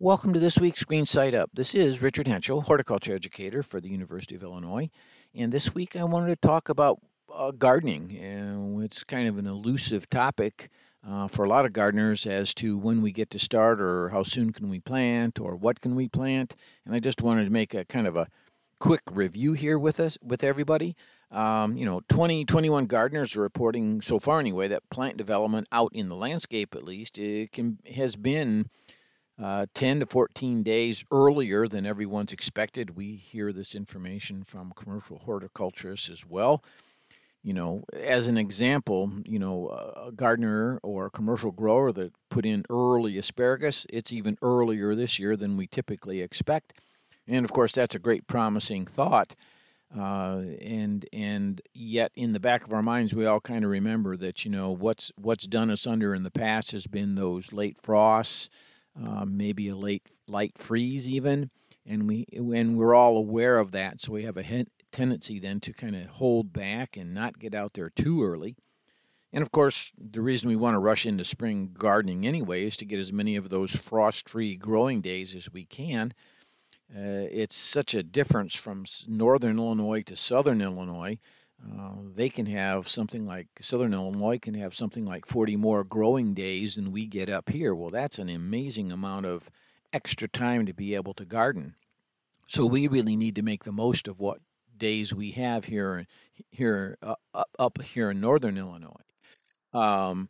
Welcome to this week's Green Side Up. This is Richard Hentschel, horticulture educator for the University of Illinois. And this week I wanted to talk about uh, gardening. And it's kind of an elusive topic uh, for a lot of gardeners as to when we get to start or how soon can we plant or what can we plant. And I just wanted to make a kind of a quick review here with us, with everybody. Um, you know, 20, 21 gardeners are reporting so far anyway that plant development out in the landscape, at least, it can has been uh, 10 to 14 days earlier than everyone's expected. We hear this information from commercial horticulturists as well. You know, as an example, you know, a gardener or a commercial grower that put in early asparagus, it's even earlier this year than we typically expect. And of course, that's a great promising thought. Uh, and and yet in the back of our minds we all kind of remember that you know what's what's done us under in the past has been those late frosts um, maybe a late light freeze even, and we and we're all aware of that, so we have a tendency then to kind of hold back and not get out there too early. And of course, the reason we want to rush into spring gardening anyway is to get as many of those frost-free growing days as we can. Uh, it's such a difference from northern Illinois to southern Illinois uh, they can have something like Southern Illinois can have something like 40 more growing days than we get up here. Well, that's an amazing amount of extra time to be able to garden. So we really need to make the most of what days we have here here uh, up here in northern Illinois. Um,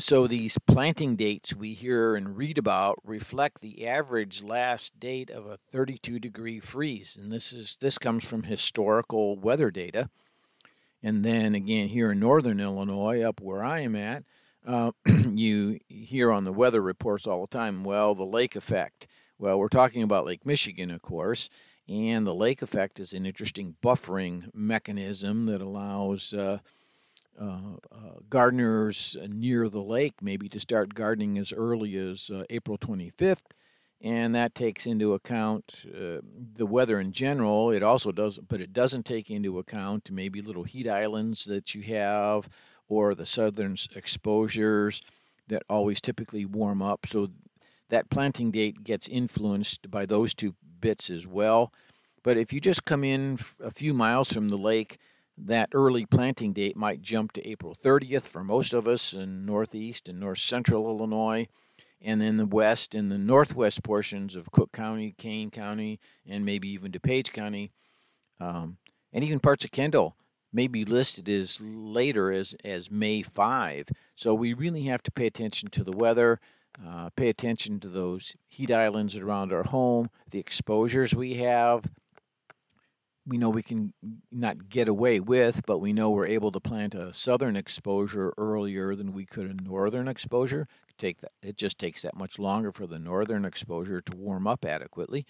so these planting dates we hear and read about reflect the average last date of a 32 degree freeze, and this is this comes from historical weather data. And then again, here in northern Illinois, up where I am at, uh, you hear on the weather reports all the time, well, the lake effect. Well, we're talking about Lake Michigan, of course, and the lake effect is an interesting buffering mechanism that allows uh, uh, uh gardeners near the lake maybe to start gardening as early as uh, April 25th and that takes into account uh, the weather in general. It also does, but it doesn't take into account maybe little heat islands that you have or the southern exposures that always typically warm up. So that planting date gets influenced by those two bits as well. But if you just come in a few miles from the lake, that early planting date might jump to April 30th for most of us in northeast and north central Illinois and in the west and the northwest portions of Cook County, Kane County, and maybe even DuPage County, um, and even parts of Kendall may be listed as later as, as May 5. So we really have to pay attention to the weather, uh, pay attention to those heat islands around our home, the exposures we have. We know we can not get away with, but we know we're able to plant a southern exposure earlier than we could a northern exposure take that. It just takes that much longer for the northern exposure to warm up adequately.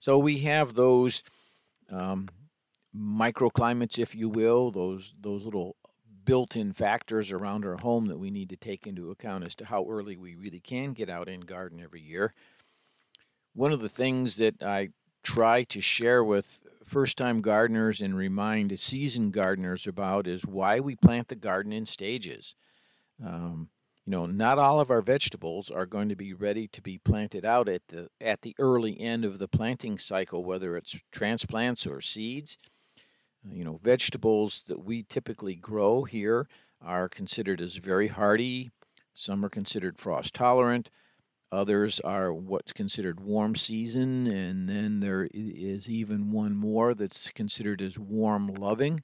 So we have those um, microclimates, if you will, those those little built-in factors around our home that we need to take into account as to how early we really can get out and garden every year. One of the things that I try to share with first-time gardeners and remind seasoned gardeners about is why we plant the garden in stages. Um, you know, not all of our vegetables are going to be ready to be planted out at the at the early end of the planting cycle, whether it's transplants or seeds. Uh, you know, vegetables that we typically grow here are considered as very hardy. Some are considered frost tolerant. Others are what's considered warm season, and then there is even one more that's considered as warm loving.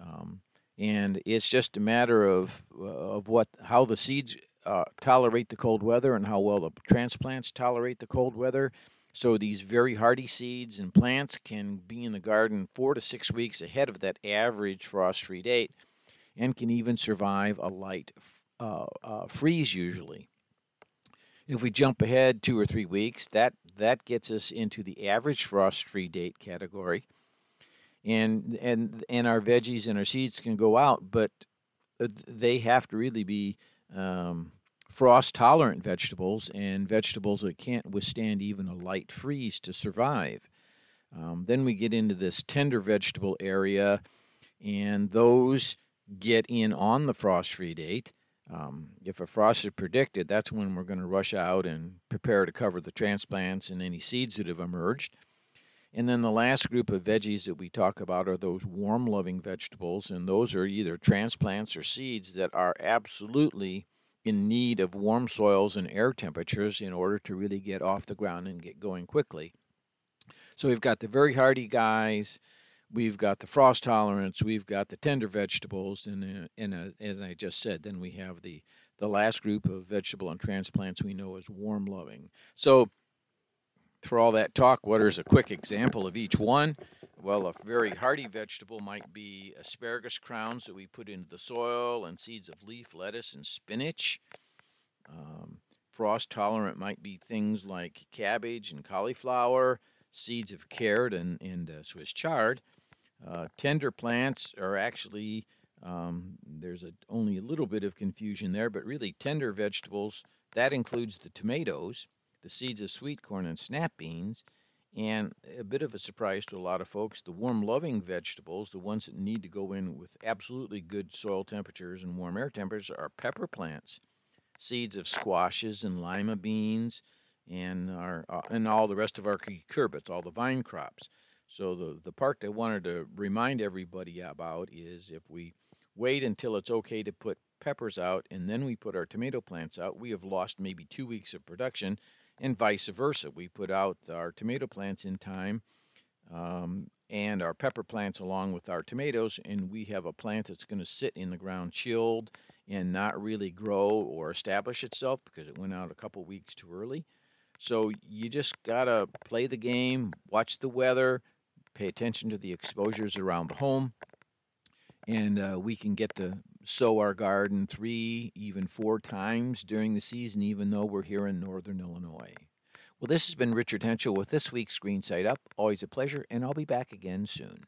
Um, and it's just a matter of of what how the seeds uh, tolerate the cold weather and how well the transplants tolerate the cold weather. So these very hardy seeds and plants can be in the garden four to six weeks ahead of that average frost-free date, and can even survive a light uh, uh, freeze usually. If we jump ahead two or three weeks, that that gets us into the average frost-free date category and and and our veggies and our seeds can go out, but uh, they have to really be um, frost tolerant vegetables and vegetables that can't withstand even a light freeze to survive. Um, then we get into this tender vegetable area, and those get in on the frost free date. Um, if a frost is predicted, that's when we're going to rush out and prepare to cover the transplants and any seeds that have emerged. And then the last group of veggies that we talk about are those warm loving vegetables, and those are either transplants or seeds that are absolutely in need of warm soils and air temperatures in order to really get off the ground and get going quickly. So we've got the very hardy guys, we've got the frost tolerance, we've got the tender vegetables, and, uh, and uh, as I just said, then we have the the last group of vegetable and transplants we know as warm loving. So for all that talk, what is a quick example of each one? Well, a very hardy vegetable might be asparagus crowns that we put into the soil and seeds of leaf lettuce and spinach. Um, frost tolerant might be things like cabbage and cauliflower, seeds of carrot and, and uh, Swiss chard. Uh, tender plants are actually, um, there's a, only a little bit of confusion there, but really tender vegetables, that includes the tomatoes the seeds of sweet corn and snap beans. And a bit of a surprise to a lot of folks, the warm loving vegetables, the ones that need to go in with absolutely good soil temperatures and warm air temperatures, are pepper plants, seeds of squashes and lima beans, and our uh, and all the rest of our cucurbits, all the vine crops. So the the part I wanted to remind everybody about is if we wait until it's okay to put peppers out and then we put our tomato plants out, we have lost maybe two weeks of production and vice versa. We put out our tomato plants in time um, and our pepper plants along with our tomatoes, and we have a plant that's going to sit in the ground chilled and not really grow or establish itself because it went out a couple weeks too early. So you just got to play the game, watch the weather, pay attention to the exposures around the home, and uh, we can get to sow our garden three, even four times during the season, even though we're here in northern Illinois. Well, this has been Richard Hentschel with this week's Green Side Up. Always a pleasure, and I'll be back again soon.